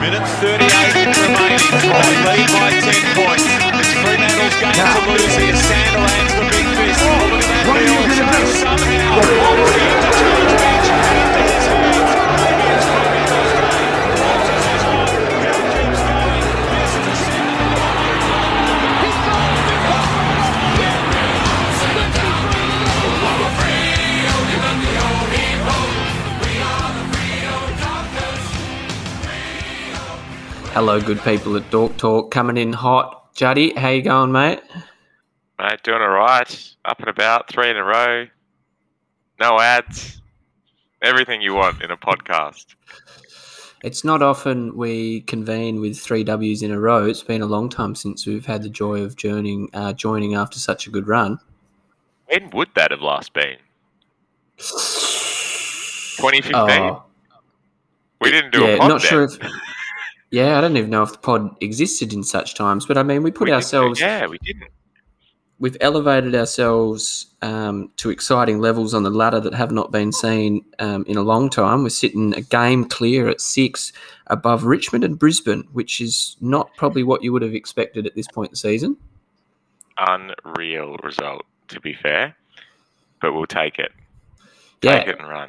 Minute 38 remaining. Lead by 10 points. It's Fremantle's game to lose here. Sandilands the big fist. Look at that field somehow. Hello, good people at Dork Talk, coming in hot. Juddy, how you going, mate? Mate, doing all right. Up and about, three in a row. No ads. Everything you want in a podcast. It's not often we convene with three W's in a row. It's been a long time since we've had the joy of joining, uh, joining after such a good run. When would that have last been? 2015? Oh, we didn't do yeah, a pod not then. sure if. Yeah, I don't even know if the pod existed in such times, but I mean, we put We ourselves. yeah, we didn't. we've elevated ourselves um, to exciting levels on the ladder that have not been seen um, in a long time. We're sitting a game clear at six above Richmond and Brisbane, which is not probably what you would have expected at this point in the season. Unreal result, to be fair. But we'll take it. Yeah, Take it and run.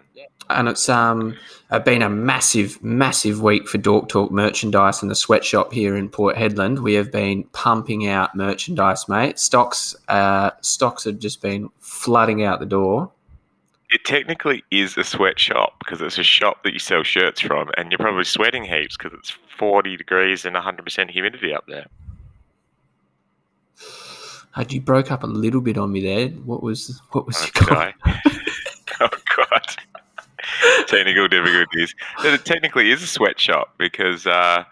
And it's um uh, been a massive, massive week for Dork Talk merchandise in the sweatshop here in Port Hedland. We have been pumping out merchandise, mate. Stocks, uh, stocks have just been flooding out the door. It technically is a sweatshop because it's a shop that you sell shirts from, and you're probably sweating heaps because it's 40 degrees and 100% humidity up there. Uh, you broke up a little bit on me there. What was what was Oh, your oh god. Technical difficulties. It technically is a sweatshop because uh,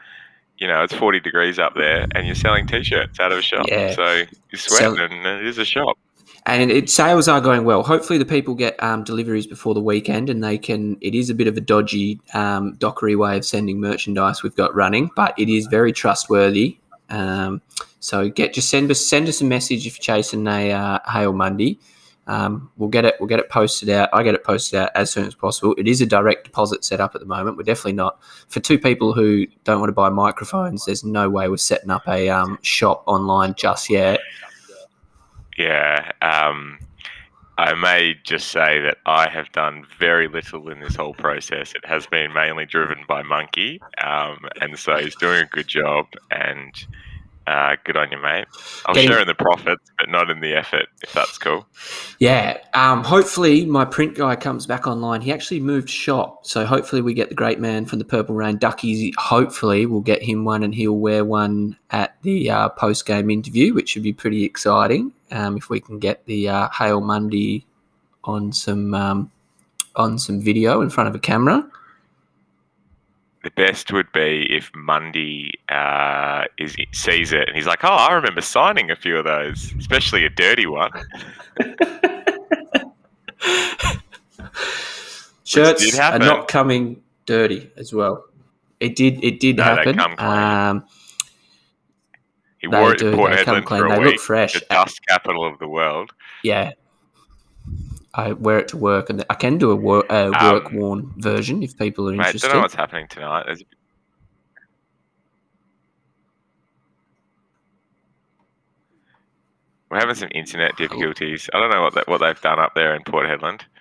you know it's forty degrees up there, and you're selling t-shirts out of a shop. Yeah. So you're sweating, Sell- and it is a shop. and it, sales are going well. Hopefully, the people get um, deliveries before the weekend, and they can. It is a bit of a dodgy um, dockery way of sending merchandise we've got running, but it is very trustworthy. Um, so get just send us send us a message if you're chasing a uh, Hail Mundy. Um, we'll get it. We'll get it posted out. I get it posted out as soon as possible. It is a direct deposit set up at the moment. We're definitely not for two people who don't want to buy microphones. There's no way we're setting up a um, shop online just yet. Yeah. Um, I may just say that I have done very little in this whole process. It has been mainly driven by Monkey, um, and so he's doing a good job. And uh, good on you, mate. I'll Getting- share in the profits, but not in the effort. If that's cool. Yeah. Um, hopefully, my print guy comes back online. He actually moved shop, so hopefully, we get the great man from the Purple Rain Duckies. Hopefully, we'll get him one, and he'll wear one at the uh, post game interview, which should be pretty exciting. Um, if we can get the uh, Hail Mundy on some um, on some video in front of a camera. The best would be if Mundy uh, is sees it and he's like, "Oh, I remember signing a few of those, especially a dirty one." Shirts are not coming dirty as well. It did. It did No, they happen. come clean. Um, He They wore it in Port Hedland clean. for a week, look fresh. the dust capital of the world. yeah, I wear it to work, and I can do a work uh, Um, work worn version if people are Mate, interested. don't know what's happening tonight. There's We're having some internet difficulties. I don't know what they, what they've done up there in Port Hedland.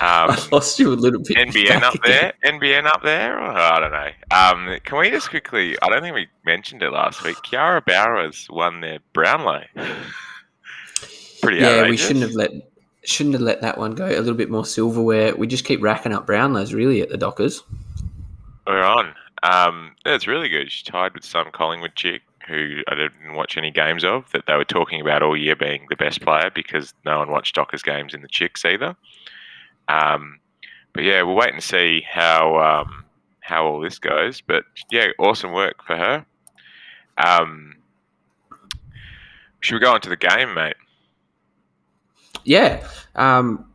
Um, I lost you a little bit. NBN up there? NBN up there? Oh, I don't know. Um, can we just quickly? I don't think we mentioned it last week. Kiara Bowers won their Brownlow. Pretty Yeah, we shouldn't have let shouldn't have let that one go. A little bit more silverware. We just keep racking up Brownlows really at the Dockers. We're on. Um, it's really good. She tied with some Collingwood chick who I didn't watch any games of that they were talking about all year being the best player because no one watched Dockers games in the chicks either. Um, but yeah, we'll wait and see how um, how all this goes. But yeah, awesome work for her. Um, should we go on to the game, mate? Yeah. Um,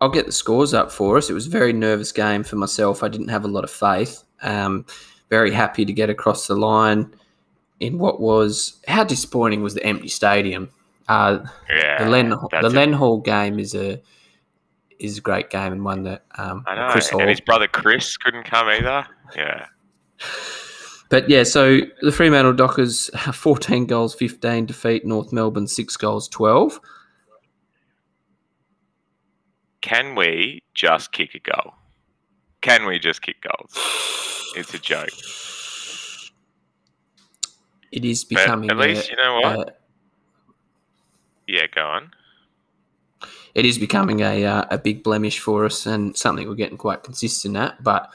I'll get the scores up for us. It was a very nervous game for myself. I didn't have a lot of faith. Um, very happy to get across the line in what was how disappointing was the empty stadium. Uh, Yeah, the Len the. Len Hall game is a is a great game and one that um, I know. Chris Hall. And his brother Chris couldn't come either. Yeah. But yeah, so the Fremantle Dockers, 14 goals, 15 defeat North Melbourne, 6 goals, 12. Can we just kick a goal? Can we just kick goals? It's a joke. It is But becoming at least, a- you know what? a- yeah, go on. it is becoming a, uh, a big blemish for us and something we're getting quite consistent at. But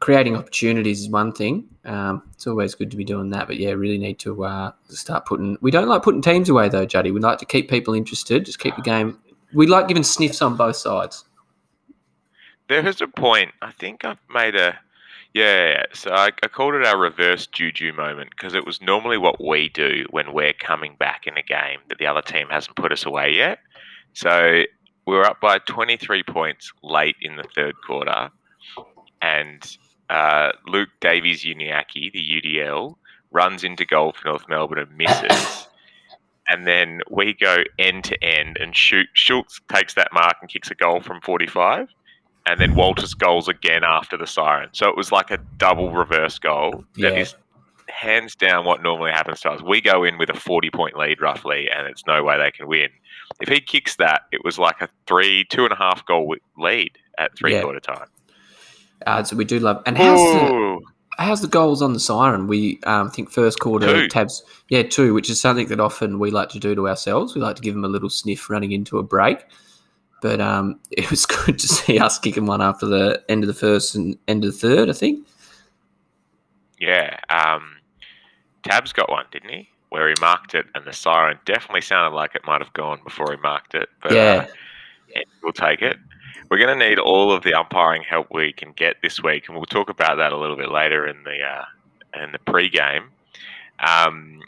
creating opportunities is one thing. Um, it's always good to be doing that. But yeah, really need to uh, start putting. We don't like putting teams away though, Juddy. We like to keep people interested. Just keep the game. We like giving sniffs on both sides. There is a point. I think I've made a. Yeah, yeah. so I, I called it our reverse juju moment because it was normally what we do when we're coming back in a game that the other team hasn't put us away yet. So we were up by 23 points late in the third quarter, and uh, Luke Davies Uniacke, the UDL, runs into goal for North Melbourne and misses. And then we go end to end, and shoot, Schultz takes that mark and kicks a goal from 45 and then Walters goals again after the siren. So it was like a double reverse goal. That Yeah. is hands down what normally happens to us. We go in with a 40 point lead roughly, and it's no way they can win. If he kicks that, it was like a three, two and a half goal lead at three Yeah. quarter time. Uh, so we do love. And how's the. How's the goals on the siren? We um, think first quarter Two. tabs. Yeah, two, which is something that often we like to do to ourselves. We like to give them a little sniff running into a break. But um, it was good to see us kicking one after the end of the first and end of the third. I think. Yeah. Um, Tabs got one, didn't he? Where he marked it, and the siren definitely sounded like it might have gone before he marked it. But, Yeah. Uh, yeah, we'll take it. We're going to need all of the umpiring help we can get this week, and we'll talk about that a little bit later in the uh, in the pre-game. Um,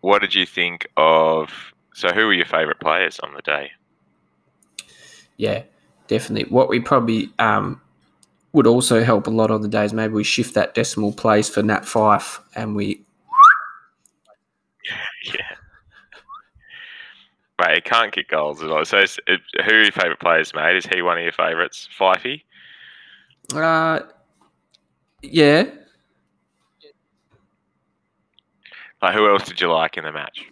what did you think of? So, who were your favourite players on the day? Yeah, definitely. What we probably um, would also help a lot on the days, maybe we shift that decimal place for Nat Fyfe and we Yeah. Right, he can't kick goals at all. So, it's, it, who are your favourite players, mate? Is he one of your favourites? Fyfey? uh yeah. Like, who else did you like in the match?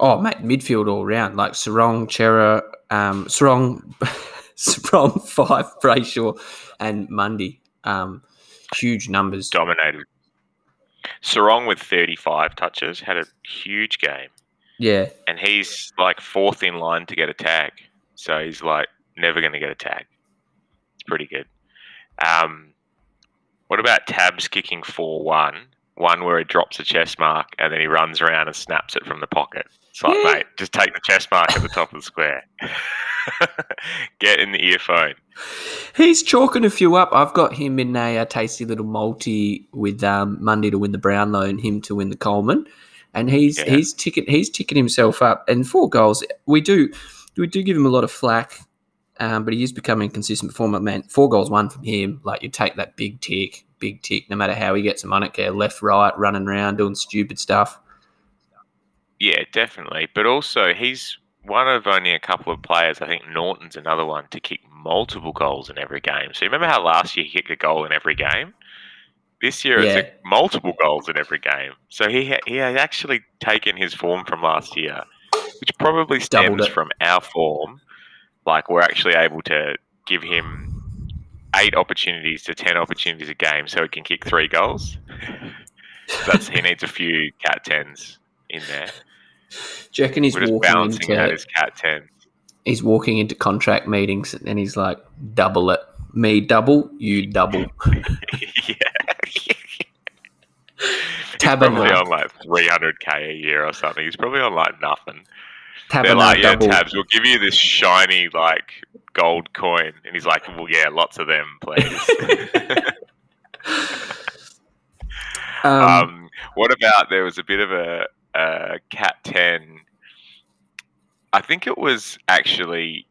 Oh mate, midfield all round. Like Serong, Cerra, um Serong Serong, Fyfe, Brayshaw and Mundy. Um huge numbers. Dominated. Serong with 35 touches had a huge game, Yeah. and he's like fourth in line to get a tag. So he's like never going to get a tag. It's pretty good. Um, what about Tabs kicking 4 1? One where he drops a chest mark and then he runs around and snaps it from the pocket. It's like, Yeah. mate, just take the chest mark at the top of the square. Get in the earphone. He's chalking a few up. I've got him in a, a tasty little multi with um, Mundy to win the Brownlow and him to win the Coleman, and he's Yeah. he's ticking he's ticking himself up. And four goals, we do we do give him a lot of flack, um, but he is becoming a consistent performer. Man, four goals, one from him. Like you take that big tick, big tick. No matter how he gets them, I don't care. Left, right, running around, doing stupid stuff. Yeah, definitely. But also, he's one of only a couple of players. I think Norton's another one to kick multiple goals in every game. So you remember how last year he kicked a goal in every game? This year Yeah. it's multiple goals in every game. So he ha- he has actually taken his form from last year, which probably stems from our form. Like we're actually able to give him eight opportunities to ten opportunities a game, so he can kick three goals. So that's he needs a few cat tens in there. Do you reckon he's walking balancing out his cat ten. he's walking into contract meetings and he's like, double it. Me double, you double. yeah. Tabernacle. probably on like 300k a year or something. He's probably on like nothing. They're like, yeah, double. tabs. We'll give you this shiny like gold coin, and he's like, well, yeah, lots of them, please. Um, um, what about there was a bit of a, a cat ten? I think it was actually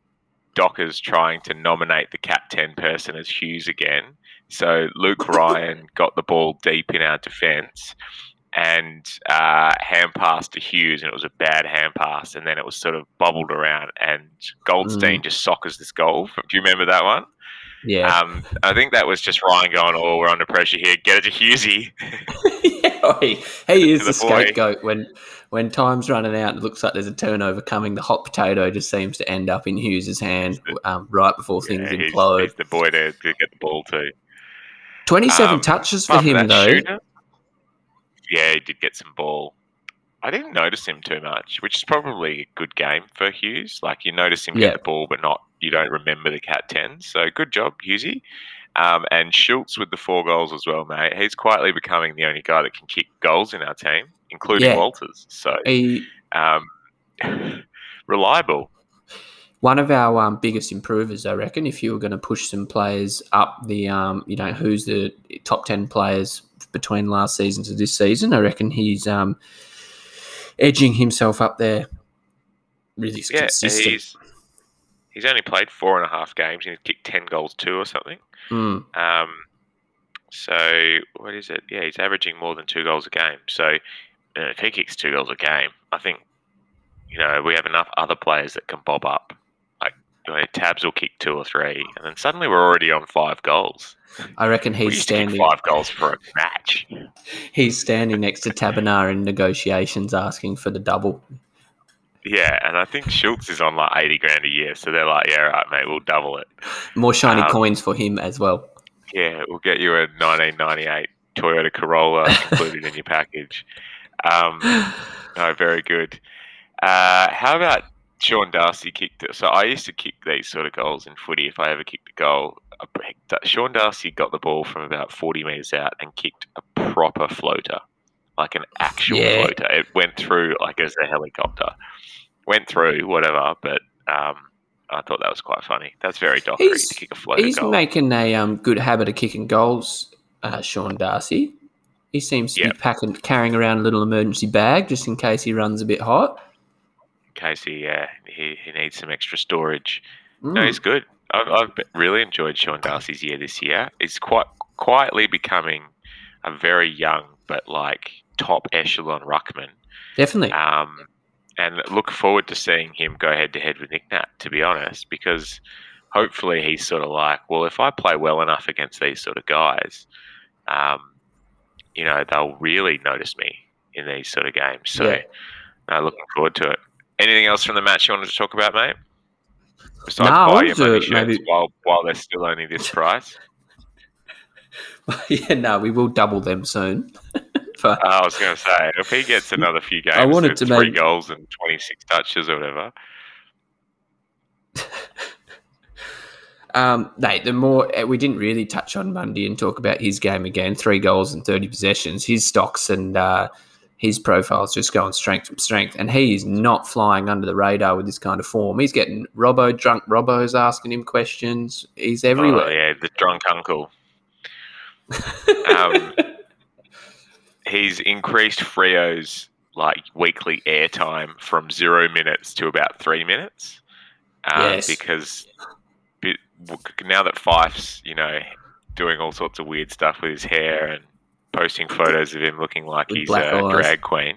Dockers trying to nominate the cap ten person as Hughes again. So Luke Ryan got the ball deep in our defence and uh, hand pass to Hughes, and it was a bad hand pass, and then it was sort of bubbled around, and Goldstein just soccers this goal. Do you remember that one? yeah. Um, I think that was just Ryan going, "Oh, we're under pressure here. Get it to Hughesy." he, is The the scapegoat when when time's running out. and It looks like there's a turnover coming. The hot potato just seems to end up in Hughes's hand um, right before things Yeah, he's, implode. he's the boy to, to get the ball to. Twenty-seven um, touches for him though. shooter, yeah, he did get some ball. I didn't notice him too much, which is probably a good game for Hughes. Like you notice him Yeah. get the ball, but not you don't remember the cat tens. So good job, Hughesy. Um, and Schultz with the four goals as well, mate. He's quietly becoming the only guy that can kick goals in our team, including Yeah. Walters. So He um, reliable. one of our um, biggest improvers, I reckon. If you were going to push some players up the, um, you know, who's the top ten players between last season to this season, I reckon he's um, edging himself up there. Really Yeah, consistent. he's he's only played four and a half games and he's kicked ten goals too or something. Mm, Um, so what is it? Yeah, he's averaging more than two goals a game. So uh, if he kicks two goals a game, I think you know we have enough other players that can bob up. Like you know, Tabs will kick two or three, and then suddenly we're already on five goals. I reckon he's used to kick standing. five goals for a match. He's standing next to Taberner in negotiations, asking for the double. Yeah, and I think Schultz is on like eighty grand a year, so they're like, yeah, right, mate, we'll double it. More shiny Um, coins for him as well. Yeah, we'll get you a 1998 Toyota Corolla included in your package. Um, no, very good. Uh, how about Sean Darcy kicked it? So I used to kick these sort of goals in footy. If I ever kicked a goal, Sean Darcy got the ball from about 40 metres out and kicked a proper floater, like an actual Yeah. floater. It went through like as a helicopter. Went through, whatever, but um, I thought that was quite funny. That's very Dockery He's- to kick a floater He's goal. making a um, good habit of kicking goals, uh, Sean Darcy. He seems to Yep. be packing, carrying around a little emergency bag just in case he runs a bit hot. In case he, he needs some extra storage. No, Mm. he's good. I've, I've really enjoyed Sean Darcy's year this year. He's quite quietly becoming a very young but like top echelon ruckman. Definitely. Um, and look forward to seeing him go head to head with Nick Nat, to be honest, because hopefully he's sort of like, well, if I play well enough against these sort of guys, um, you know, they'll really notice me in these sort of games. So, Yeah. no, looking forward to it. Anything else from the match you wanted to talk about, mate? Besides No, I buy your money maybe- while while they're still only this price. yeah, no, we will double them soon. but I was going to say, if he gets another few games, I wanted to three maybe- goals and twenty six touches or whatever. um, mate, the more uh, we didn't really touch on Mundy and talk about his game again, three goals and thirty possessions. His stocks and uh, his profile's just going strength from strength, and he is not flying under the radar with this kind of form. He's getting Robbo drunk. Robbo's asking him questions. He's Oh, everywhere. yeah, the drunk uncle. um, he's increased Freo's like weekly airtime from zero minutes to about three minutes. Um, Yes. Because now that Fyfe's, you know, doing all sorts of weird stuff with his hair and posting photos of him looking like With he's a eyes. drag queen.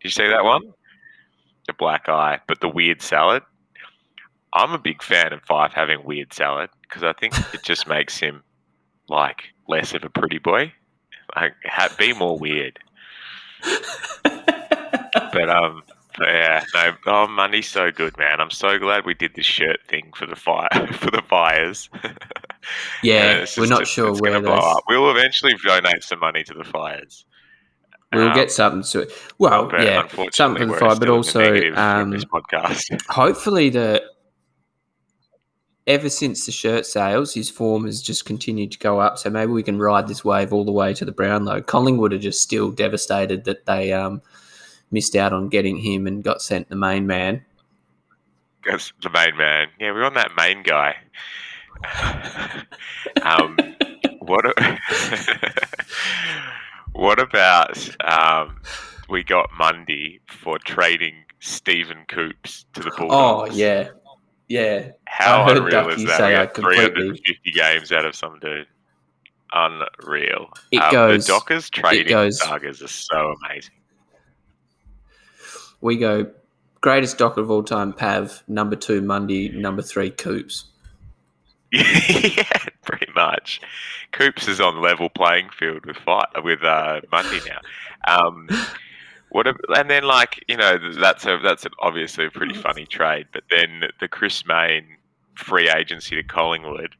Did you see that one? The black eye, but the weird salad. I'm a big fan of Fife having weird salad because I think it just makes him like less of a pretty boy. Like, ha- be more weird. But um, but yeah, no. Oh, money's so good, man. I'm so glad we did this shirt thing for the fire for the fires. yeah, it's we're not it's- sure it's where blow up. We'll eventually donate some money to the fires. We'll Um, get something to it. Well, yeah, something for, but still in the also um, this podcast. hopefully the ever since the shirt sales, his form has just continued to go up. So maybe we can ride this wave all the way to the Brownlow. Collingwood are just still devastated that they um, missed out on getting him and got sent the main man. That's the main man. Yeah, we're on that main guy. um, what? A, what about um, we got Mundy for trading Steven Koops to the Bulldogs? Oh yeah, yeah. How I heard unreal Ducky is that? say I had completely- 350 games out of some dude. Unreal. It Um, goes- The Dockers trading goes- sagas are so amazing. We go greatest docker of all time, Pav. Number two, Mundy. Number three, Koops. yeah, pretty much. Koops is on level playing field with fight with uh, Mundy now. Um, what a, and then like you know that's a that's an obviously a pretty funny trade, but then the Chris Mayne free agency to Collingwood,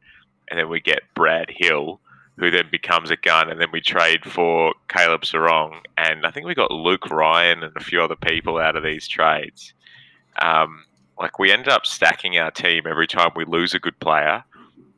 and then we get Brad Hill, who then becomes a gun, and then we trade for Caleb Serong, and I think we got Luke Ryan and a few other people out of these trades. Um, like we end up stacking our team every time we lose a good player,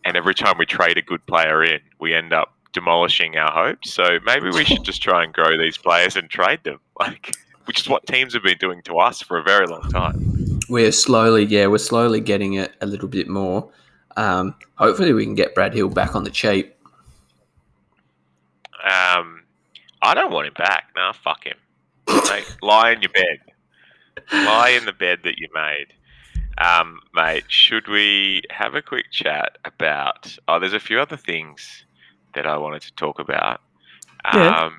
and every time we trade a good player in, we end up demolishing our hopes. So maybe we should just try and grow these players and trade them, like which is what teams have been doing to us for a very long time. We're slowly, yeah, we're slowly getting it a little bit more. Um, hopefully, we can get Brad Hill back on the cheap. Um, I don't want him back. Nah, fuck him. Mate, lie in your bed. Lie in the bed that you made. Um, mate, should we have a quick chat about? Oh, there's a few other things that I wanted to talk about. Yeah.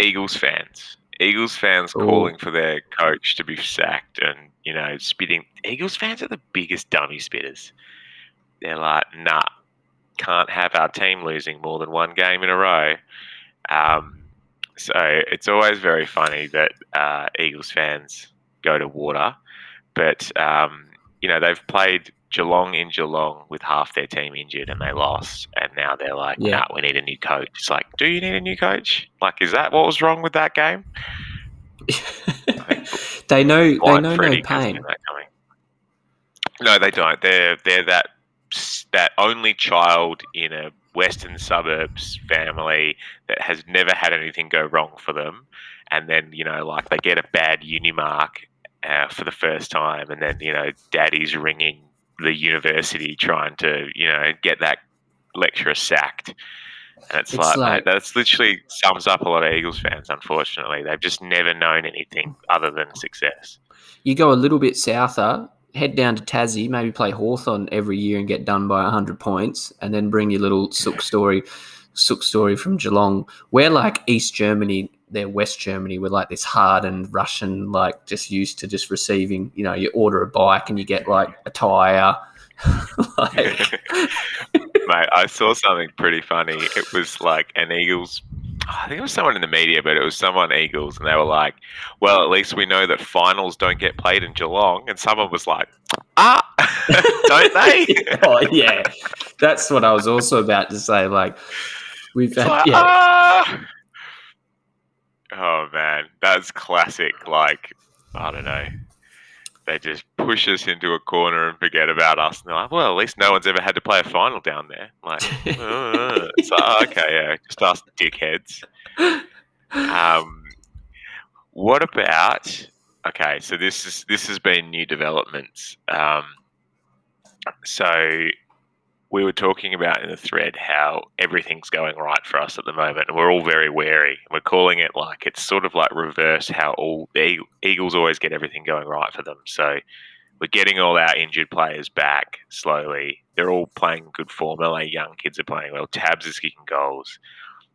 Eagles fans. Eagles fans Ooh. calling for their coach to be sacked and, you know, spitting. Eagles fans are the biggest dummy spitters. They're like, nah, can't have our team losing more than one game in a row. Um, so it's always very funny that uh, Eagles fans go to water. But, um, you know, they've played Geelong in Geelong with half their team injured and they lost. And now they're like, Yeah. nah, we need a new coach. It's like, do you need a new coach? Like, is that what was wrong with that game? they know, they know Freddy no pain. seen that coming. No, they don't. They're they're that that only child in a western suburbs family that has never had anything go wrong for them, and then you know like they get a bad uni mark uh, for the first time, and then you know daddy's ringing the university trying to you know get that lecturer sacked. And it's, It's like, like- mate, that's literally sums up a lot of Eagles fans. Unfortunately, they've just never known anything other than success. You go a little bit souther, head down to Tassie, maybe play Hawthorn every year and get done by 100 points, and then bring your little sook story, sook story from Geelong. We're like East Germany, they're West Germany. We're like this hardened Russian, like just used to just receiving, you know, you order a bike and you get like a tyre. like, Mate, I saw something pretty funny. It was like an Eagles. I think it was someone in the media, but it was someone Eagles, and they were like, "Well, at least we know that finals don't get played in Geelong." And someone was like, "Ah, don't they?" oh, yeah. That's what I was also about to say. Like, we've had, like, yeah. "Ah." Oh man, that's classic. Like, I don't know. They just push us into a corner and forget about us. And they're like, well, at least no one's ever had to play a final down there. Like, uh, it's like, oh, okay, yeah, just us dickheads. Um, what about? Okay, so this is this has been new developments. Um, so we were talking about in the thread how everything's going right for us at the moment, and we're all very wary. We're calling it like it's sort of like reverse how all the Eagles always get everything going right for them. So we're getting all our injured players back slowly. They're all playing good form. LA young kids are playing well. Tabs is kicking goals.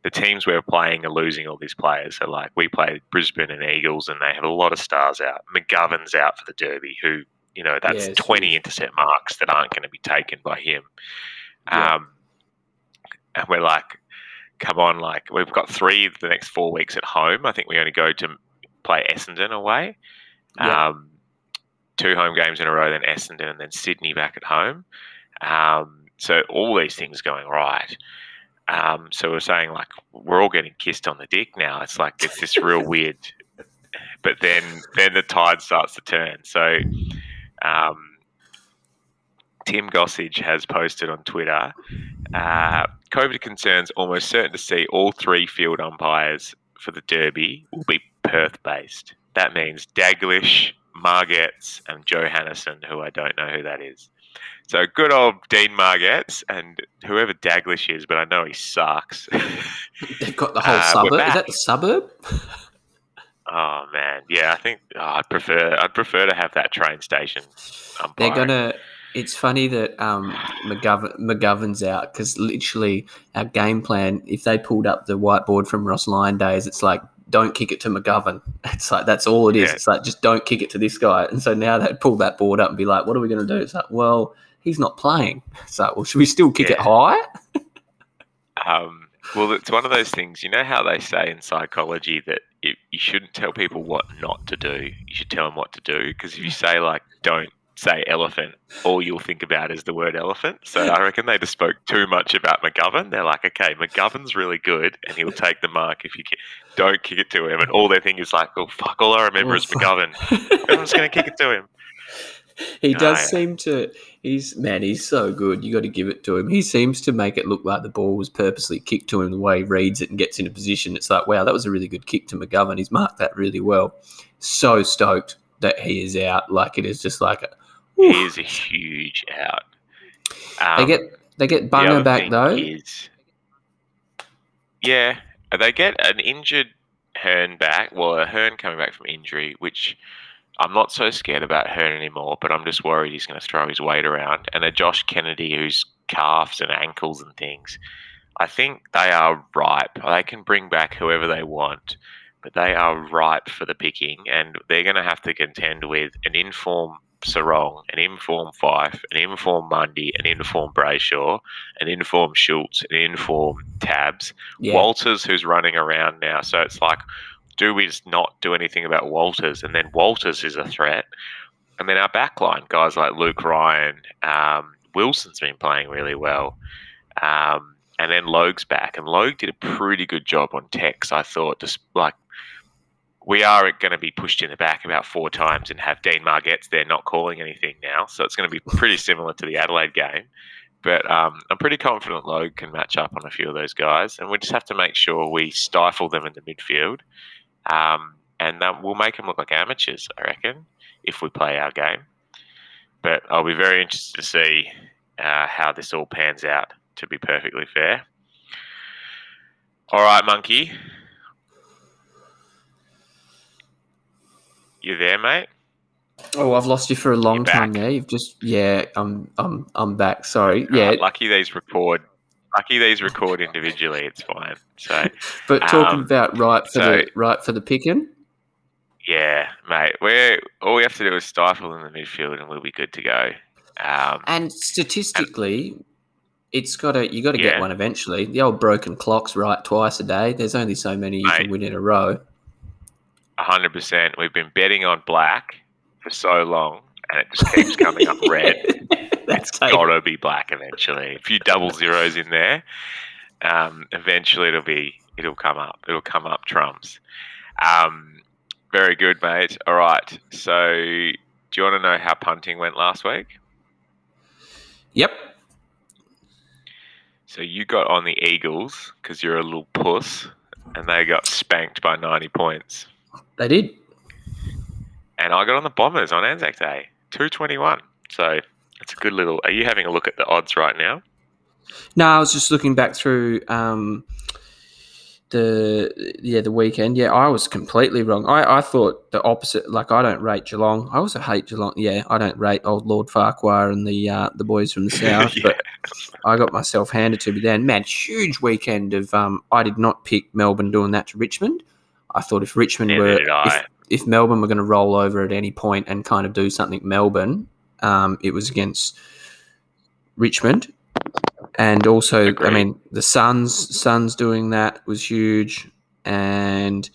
The teams we're playing are losing all these players. So like we played Brisbane and Eagles, and they have a lot of stars out. McGovern's out for the Derby, who you know that's Yeah, it's twenty intercept marks that aren't going to be taken by him. Yeah. Um, and we're like, come on, like we've got three the next four weeks at home. I think we only go to play Essendon away. Yeah. Um, two home games in a row, then Essendon, and then Sydney back at home. Um, so all these things going right. Um, so we're saying like we're all getting kissed on the dick now. It's like it's this real weird. But then then the tide starts to turn. So um, Tim Gossage has posted on Twitter. Uh, COVID concerns almost certain to see all three field umpires for the Derby will be Perth based. That means Daglish, Margetts, and Joe Hannison, who I don't know who that is. So good old Dean Margetts and whoever Daglish is, but I know he sucks. They've got the whole Uh, suburb. Is that the suburb? oh man, yeah, I think oh, I'd prefer I'd prefer to have that train station. They're gonna. It's funny that um, McGovern, McGovern's out because literally our game plan. If they pulled up the whiteboard from Ross Lyon days, it's like don't kick it to McGovern. It's like that's all it is. Yeah. It's like just don't kick it to this guy. And so now they pull that board up and be like, what are we going to do? It's like, well, he's not playing. So, well, should we still kick it high? Um, well, it's one of those things. You know how they say in psychology that it, you shouldn't tell people what not to do. You should tell them what to do. Because if you mm. say like, "Don't say elephant," all you'll think about is the word elephant. So I reckon they just spoke too much about McGovern. They're like, "Okay, McGovern's really good, and he'll take the mark if you don't kick it to him." And all their thing is like, "Oh fuck!" All I remember Oh, is fuck. McGovern. I'm just going to kick it to him. He does seem to. He's man. He's so good. You got to give it to him. He seems to make it look like the ball was purposely kicked to him. The way he reads it and gets into position, it's like, wow, that was a really good kick to McGovern. He's marked that really well. So stoked that he is out. Like it is just like, a, He is a huge out. they Um, get they get The Bunga other back though. Is, yeah, they get an injured Hurn back. Well, a Hurn coming back from injury, which I'm not so scared about Hurn anymore, but I'm just worried he's going to throw his weight around. And a Josh Kennedy who's calves and ankles and things. I think they are ripe. They can bring back whoever they want, but they are ripe for the picking, and they're going to have to contend with an inform Serong, an inform Fyfe, an inform Mundy, an inform Brayshaw, an inform Schultz, an inform Tabs, Yeah, Walters, who's running around now. So it's like, do we just not do anything about Walters? And then Walters is a threat. And then our backline, guys like Luke Ryan, um, Wilson's been playing really well. Um, and then Logue's back. And Logue did a pretty good job on Tex, I thought. Just like, we are going to be pushed in the back about four times and have Dean Margetts there not calling anything now. So it's going to be pretty similar to the Adelaide game. But um, I'm pretty confident Logue can match up on a few of those guys, and we just have to make sure we stifle them in the midfield, um, and um, we'll make them look like amateurs, I reckon, if we play our game. But I'll be very interested to see uh, how this all pans out. To be perfectly fair. All right, monkey. You there, mate? Oh, I've lost you for a long You're time back. You've just yeah, I'm I'm I'm back. Sorry. Yeah. Yeah, lucky these record. Lucky these record individually. It's fine. So. but talking um, about right for so- the right for the picking. Yeah, mate. We're all we have to do is stifle in the midfield, and we'll be good to go. Um, And statistically, it's got to you got to Yeah. get one eventually. The old broken clock's right twice a day. There's only so many you Mate. can win in a row. hundred percent. We've been betting on black for so long, and it just keeps coming up red. That's It's take- gotta be black eventually. A few double zeros in there. Um, eventually, it'll be it'll come up. It'll come up trumps. Um, very good, mate. All right. So, do you want to know how punting went last week? Yep. So you got on the Eagles because you're a little puss, and they got spanked by 90 points. They did. And I got on the Bombers on Anzac Day, 221. So a good little. Are you having a look at the odds right now? No, I was just looking back through um, the yeah the weekend. Yeah, I was completely wrong. I, I thought the opposite. Like I don't rate Geelong. I also hate Geelong. Yeah, I don't rate old Lord Farquhar and the uh, the boys from the south. Yeah. But I got myself handed to me then. Man, huge weekend of. Um, I did not pick Melbourne doing that to Richmond. I thought if Richmond Neither were if, if Melbourne were going to roll over at any point and kind of do something Melbourne, um, it was against Richmond. And also, I mean, the Suns, Suns doing that was huge, and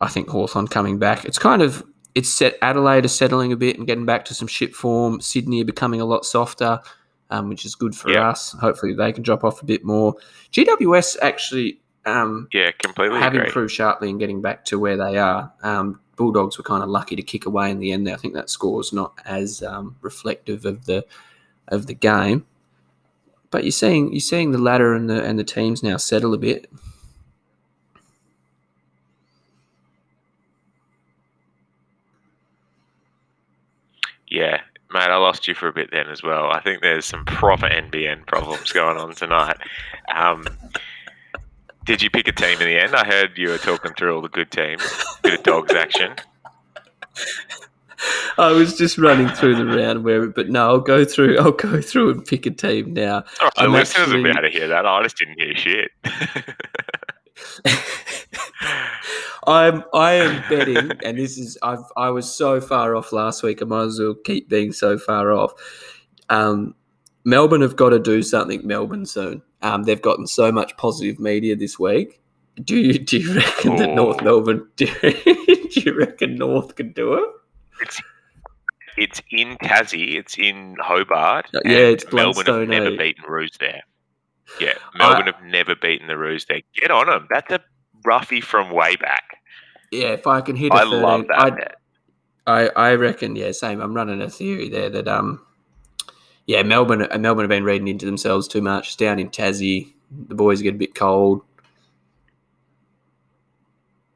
I think Hawthorn coming back. It's kind of it's set. Adelaide is settling a bit and getting back to some ship form. Sydney are becoming a lot softer, um, which is good for Yeah. us. Hopefully, they can drop off a bit more. GWS actually um, Yeah, completely have agree. improved sharply and getting back to where they are. Um, Bulldogs were kind of lucky to kick away in the end. There, I think that score is not as um, reflective of the of the game. But you're seeing you're seeing the ladder and the and the teams now settle a bit. Yeah, mate, I lost you for a bit then as well. I think there's some proper NBN problems going on tonight. Um, did you pick a team in the end? I heard you were talking through all the good teams. Bit of dogs action. I was just running through the round where, but no, I'll go through. I'll go through and pick a team now. All right, I'm listeners will be actually- able to hear that. I just didn't hear shit. I'm I am betting, and this is I've I was so far off last week. I might as well keep being so far off. Um, Melbourne have got to do something. Melbourne soon. Um, they've gotten so much positive media this week. Do you do you reckon that North Oh. Melbourne? Do, do you reckon North can do it? It's it's in Tassie. It's in Hobart. Uh, yeah, it's Melbourne have never eh? beaten Roos there. Yeah, Melbourne have never beaten the Roos there. Get on them. That's a roughie from way back. Yeah, if I can hit I 13, love that. I. I, I reckon, yeah, same. I'm running a theory there that um, yeah, Melbourne, uh, Melbourne have been reading into themselves too much. It's down in Tassie, the boys get a bit cold.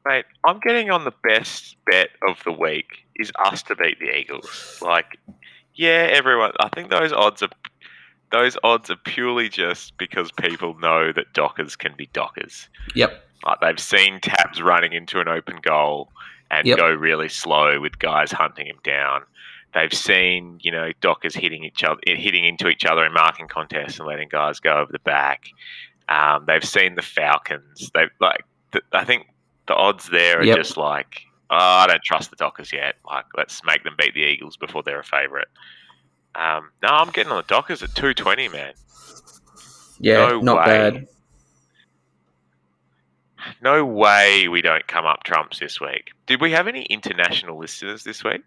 Mate, I'm getting on the best bet of the week is us to beat the Eagles. Like, yeah, everyone. I think those odds are those odds are purely just because people know that Dockers can be Dockers. Yep. Like they've seen Tabs running into an open goal and Yep. go really slow with guys hunting him down. They've seen, you know, Dockers hitting each other, hitting into each other in marking contests and letting guys go over the back. Um, they've seen the Falcons. They've like, th- I think the odds there are Yep. just like, oh, I don't trust the Dockers yet. Like, let's make them beat the Eagles before they're a favourite. Um, no, I'm getting on the Dockers at 220, man. Yeah, No not way. bad. No way we don't come up trumps this week. Did we have any international listeners this week?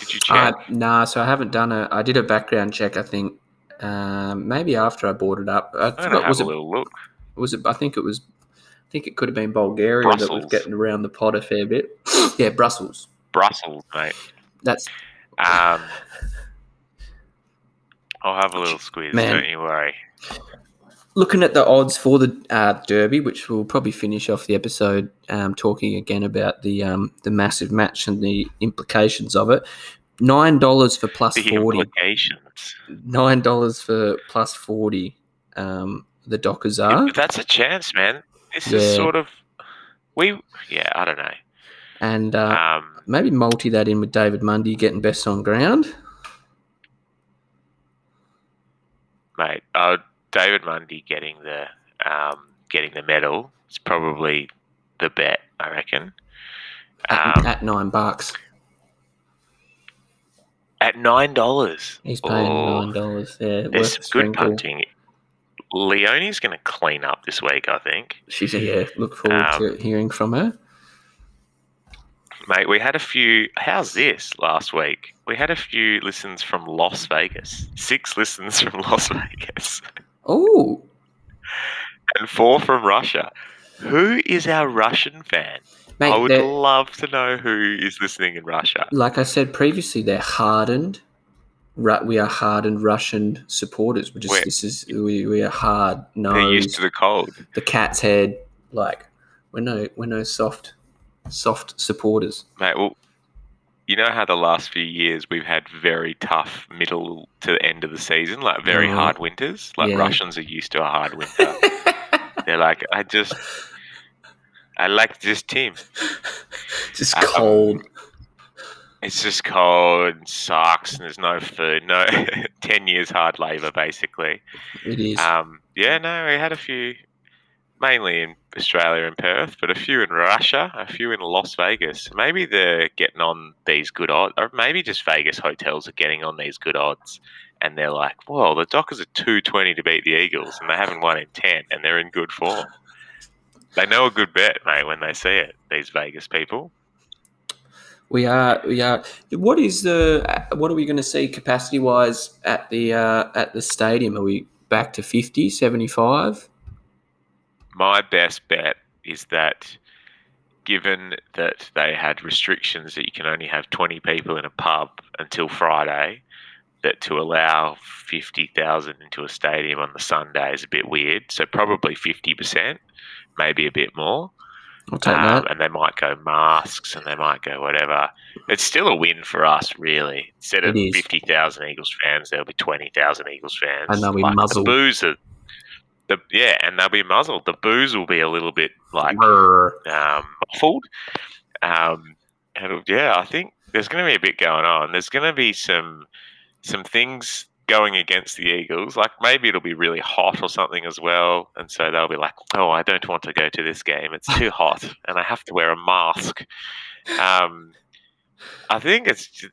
Did you Uh, nah, so I haven't done a. I did a background check. I think um, maybe after I bought it up. I I'm forgot, have was a it little look. was it? I think it was. I think it could have been Bulgaria that was getting around the pot a fair bit. yeah, Brussels. Brussels, mate. That's Um, I'll have a little squeeze. Man. Don't you worry. Looking at the odds for the uh, Derby, which we'll probably finish off the episode um, talking again about the um, the massive match and the implications of it. Nine dollars for plus The forty. implications. Nine dollars for plus forty. Um, the Dockers are, But that's a chance, man. This Yeah. is sort of we. Yeah, I don't know. and uh, Um, maybe multi that in with David Mundy getting best on ground. mate, uh, David Mundy getting the um, getting the medal is probably the bet. I reckon. At, Um, at nine bucks, at nine dollars. he's paying Oh. nine dollars. Yeah, There's some good punting. Leonie's going to clean up this week, I think. She's yeah. Look forward Um, to hearing from her. Mate, we had a few. How's this last week? We had a few listens from Las Vegas. Six listens from Las Vegas. Oh, And four from Russia. Who is our Russian fan? mate, I would love to know who is listening in Russia. like I said previously, they're hardened. We are hardened Russian supporters. We just We're- this is we, we are hard No, They're used to the cold. The cat's head. Like we're no we're no soft soft supporters. Mate, well, you know how the last few years we've had very tough middle to end of the season, like very Mhm. hard winters. Like Yeah. Russians are used to a hard winter. They're like, I just, I like this team. just Um, cold. It's just cold and sucks, and there's no food. No, ten years hard labour, basically. It is. Um, yeah, no, we had a few, mainly in Australia and Perth, but a few in Russia, a few in Las Vegas. Maybe they're getting on these good odds, or maybe just Vegas hotels are getting on these good odds, and they're like, "Well, the Dockers are two twenty to beat the Eagles, and they haven't won in ten, and they're in good form." They know a good bet, mate, when they see it. These Vegas people. We are, we are. What is the? What are we going to see capacity wise at the uh, at the stadium? Are we back to 50, 75? My best bet is that given that they had restrictions that you can only have 20 people in a pub until Friday, that to allow 50,000 into a stadium on the Sunday is a bit weird. So probably 50%, maybe a bit more. I'll take Um, that. and they might go masks and they might go whatever. It's still a win for us, really. Instead of 50,000 Eagles fans, there'll be 20,000 Eagles fans. And they'll be Like, muzzled. The booze are, the, yeah, and they'll be muzzled. The booze will be a little bit like um, muffled. Um, and yeah, I think there's going to be a bit going on. There's going to be some some things going against the Eagles. Like maybe it'll be really hot or something as well, and so they'll be like, "Oh, I don't want to go to this game. It's too hot, and I have to wear a mask." Um, I think it's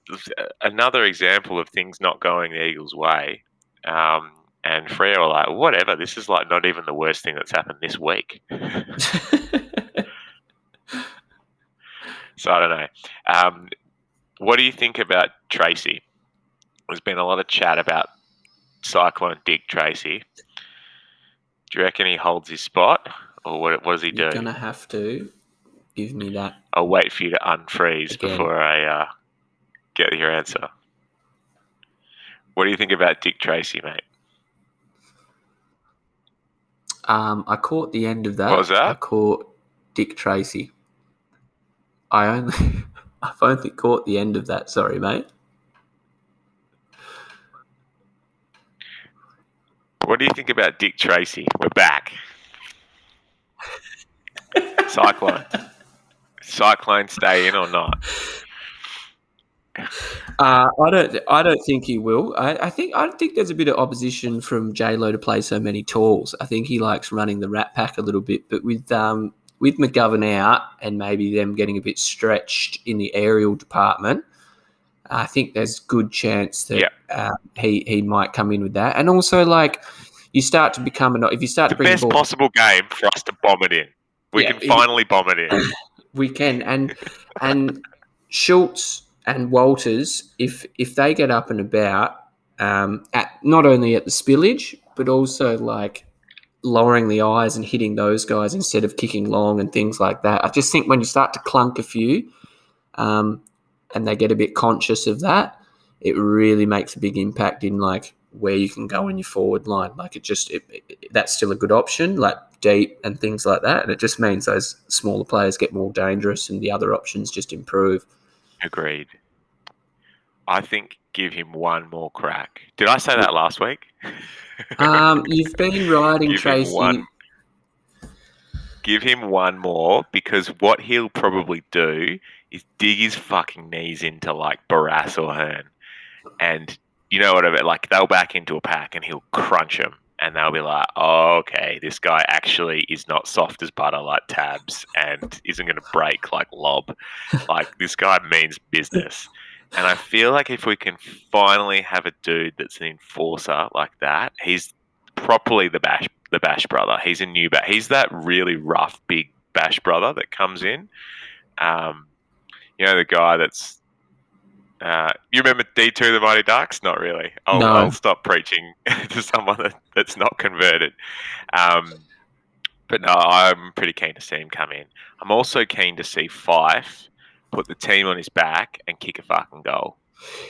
another example of things not going the Eagles' way. Um, and Freo were like, whatever, this is like not even the worst thing that's happened this week. so I don't know. Um, what do you think about Tracy? There's been a lot of chat about Cyclone Dick Tracy. Do you reckon he holds his spot, or what, what does he do? You're gonna have to give me that. I'll wait for you to unfreeze Again. before I uh, get your answer. What do you think about Dick Tracy, mate? Um, I caught the end of that. What was that? I caught Dick Tracy. I only, I've only caught the end of that. Sorry, mate. What do you think about Dick Tracy? We're back. Cyclone. Cyclone stay in or not? Uh, I don't. I don't think he will. I, I think. I think there's a bit of opposition from J Lo to play so many talls. I think he likes running the rat pack a little bit. But with um, with McGovern out and maybe them getting a bit stretched in the aerial department, I think there's good chance that Yeah. uh, he he might come in with that. And also, like you start to become an if you start The to bring best possible game for us to bomb it in. We Yeah, can it- finally bomb it in. we can and and Schultz and Walters, if if they get up and about, um, at not only at the spillage but also like lowering the eyes and hitting those guys instead of kicking long and things like that. I just think when you start to clunk a few, um, and they get a bit conscious of that, it really makes a big impact in like where you can go in your forward line. Like it just it, it- that's still a good option, like deep and things like that. And it just means those smaller players get more dangerous and the other options just improve. Agreed. I think give him one more crack. Did I say that last week? Um, you've been riding Give him Tracy. one. Give him one more because what he'll probably do is dig his fucking knees into like Barrass or Hurn. And you know what I mean? Like they'll back into a pack and he'll crunch them. And they'll be like, oh, okay, this guy actually is not soft as butter like Tabs and isn't going to break like Lob. like this guy means business. And I feel like if we can finally have a dude that's an enforcer like that, he's properly the bash the bash brother. He's a new bash. He's that really rough big bash brother that comes in. Um, you know the guy that's. Uh, you remember D two the Mighty Ducks? Not really. I'll, No. I'll stop preaching to someone that, that's not converted. Um, but no, I'm pretty keen to see him come in. I'm also keen to see Fyfe put the team on his back and kick a fucking goal,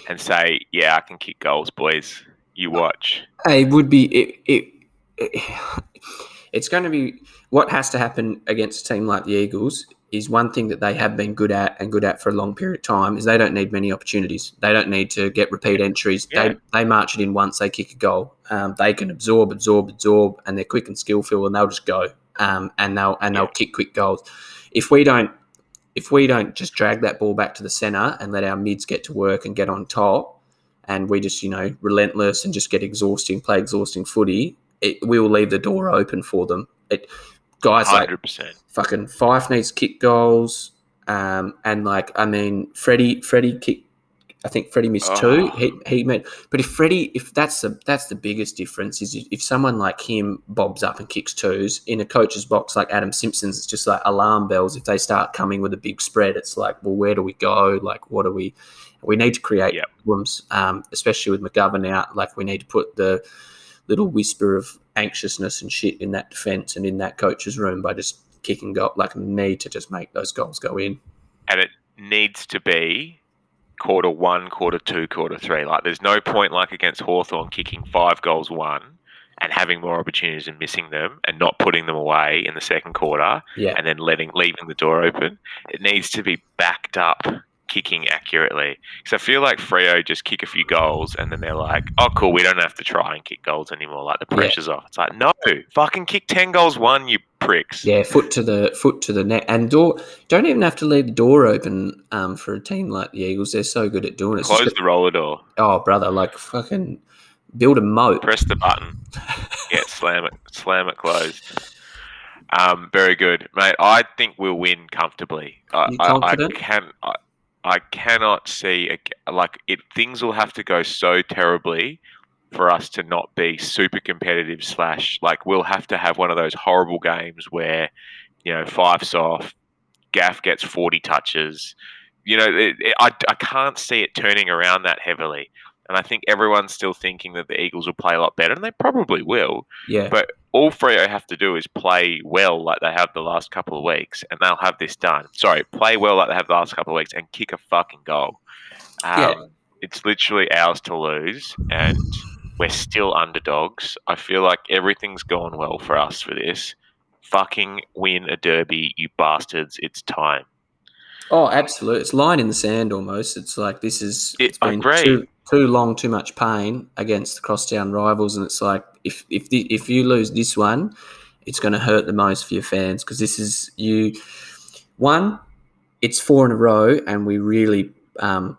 and say, "Yeah, I can kick goals, boys. You watch." It would be it, it, it it's going to be what has to happen against a team like the Eagles is one thing that they have been good at and good at for a long period of time is they don't need many opportunities. They don't need to get repeat entries. Yeah. They they march it in once, they kick a goal. Um, they can absorb, absorb, absorb, and they're quick and skillful, and they'll just go. Um, and they'll and they'll Yeah. kick quick goals. If we don't if we don't just drag that ball back to the center and let our mids get to work and get on top, and we just you know relentless and just get exhausting, play exhausting footy, it, we will leave the door open for them. It guys like Hundred percent. fucking Fyfe needs kick goals, um, and like I mean Freddie Freddie kick. I think Freddie missed two. Oh. He he made, but if Freddie, if that's the that's the biggest difference is if someone like him bobs up and kicks twos in a coach's box like Adam Simpson's, it's just like alarm bells. If they start coming with a big spread, it's like, well, where do we go? Like, what do we? We need to create Yep. problems, um, especially with McGovern out. Like, we need to put the little whisper of anxiousness and shit in that defense and in that coach's room by just kicking goal. Like, need to just make those goals go in. and it needs to be quarter one, quarter two, quarter three. Like, there's no point like against Hawthorn kicking five goals one and having more opportunities and missing them and not putting them away in the second quarter Yeah, and then letting leaving the door open. It needs to be backed up kicking accurately. Because I feel like Freo just kick a few goals and then they're like, oh, cool, we don't have to try and kick goals anymore. Like the Yeah. pressure's off. It's like, no, fucking kick 10 goals one, you pricks. yeah, foot to the foot to the net, and door. Don't even have to leave the door open um, for a team like the Eagles. They're so good at doing it. It's just Close the roller door, oh, brother, like fucking build a moat. press the button, yeah, slam it, slam it closed. Um, very good, mate. I think we'll win comfortably. I, I, I can. I, I cannot see like it. Things will have to go so terribly for us to not be super competitive. Slash, like we'll have to have one of those horrible games where you know Fyfe's off, Gaff gets forty touches. You know, it, it, I I can't see it turning around that heavily. And I think everyone's still thinking that the Eagles will play a lot better, and they probably will. Yeah. But all Freo have to do is play well like they have the last couple of weeks, and they'll have this done. Sorry, play well like they have the last couple of weeks, and kick a fucking goal. Um, Yeah. It's literally ours to lose, and we're still underdogs. I feel like everything's gone well for us for this. Fucking win a derby, you bastards! It's time. Oh, absolutely. It's line in the sand almost. It's like this is It- it's I been agree. too too long, too much pain against the crosstown rivals, and it's like if if the, if you lose this one, it's going to hurt the most for your fans because this is you. One, it's four in a row, and we really um,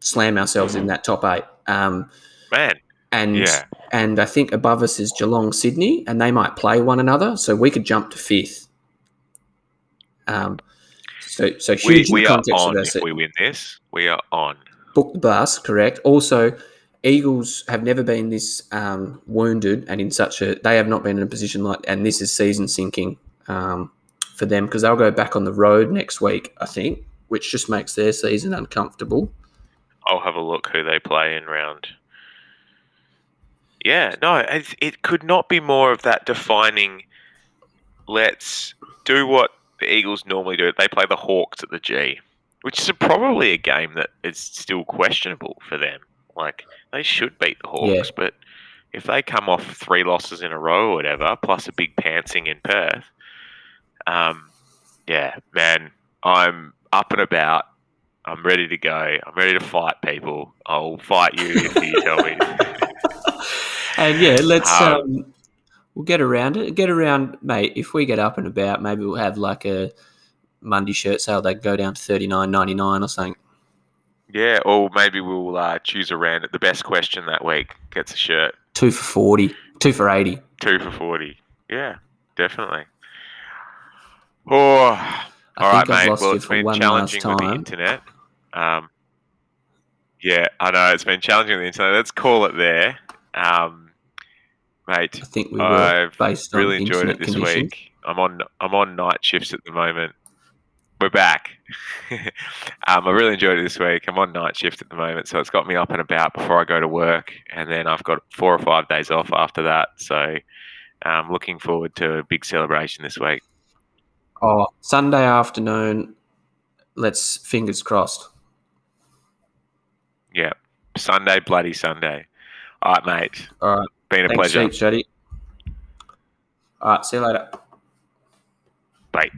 slam ourselves in that top eight. Um, Man, and Yeah. and I think above us is Geelong, Sydney, and they might play one another, so we could jump to fifth. Um, so so we, huge we the are context on if we win this. We are on. Book the bus, correct. Also, Eagles have never been this um, wounded and in such a they have not been in a position like and this is season sinking um, for them because they'll go back on the road next week, I think, which just makes their season uncomfortable. I'll have a look who they play in round. Yeah, no, it, it could not be more of that defining. Let's do what the Eagles normally do. They play the Hawks at the G, which is probably a game that is still questionable for them. Like they should beat the Hawks, but if they come off three losses in a row or whatever, plus a big pantsing in Perth, um, yeah, man, I'm up and about. I'm ready to go. I'm ready to fight people. I'll fight you if you tell me. And yeah, let's Um, um, we'll get around it. Get around, mate. If we get up and about, maybe we'll have like a Monday shirt sale. They go down to thirty nine ninety nine or something. Yeah, or maybe we'll uh, choose a random. The best question that week gets a shirt. Two for forty, two for eighty. Two for 40. Yeah, definitely. Oh, I all right, mate. Well, it's been challenging with the internet. Um, yeah, I know. It's been challenging with the internet. Let's call it there. Um, mate, I think we were I've based on really enjoyed it this conditions. week. I'm on I'm on night shifts at the moment. We're back. um, I really enjoyed it this week. I'm on night shift at the moment, so it's got me up and about before I go to work, and then I've got four or five days off after that. So I'm looking forward to a big celebration this week. Oh, Sunday afternoon. Let's fingers crossed. Yeah, Sunday, bloody Sunday. All right, mate. All right. Been a Thanks, pleasure. Jody. All right. See you later. Bye.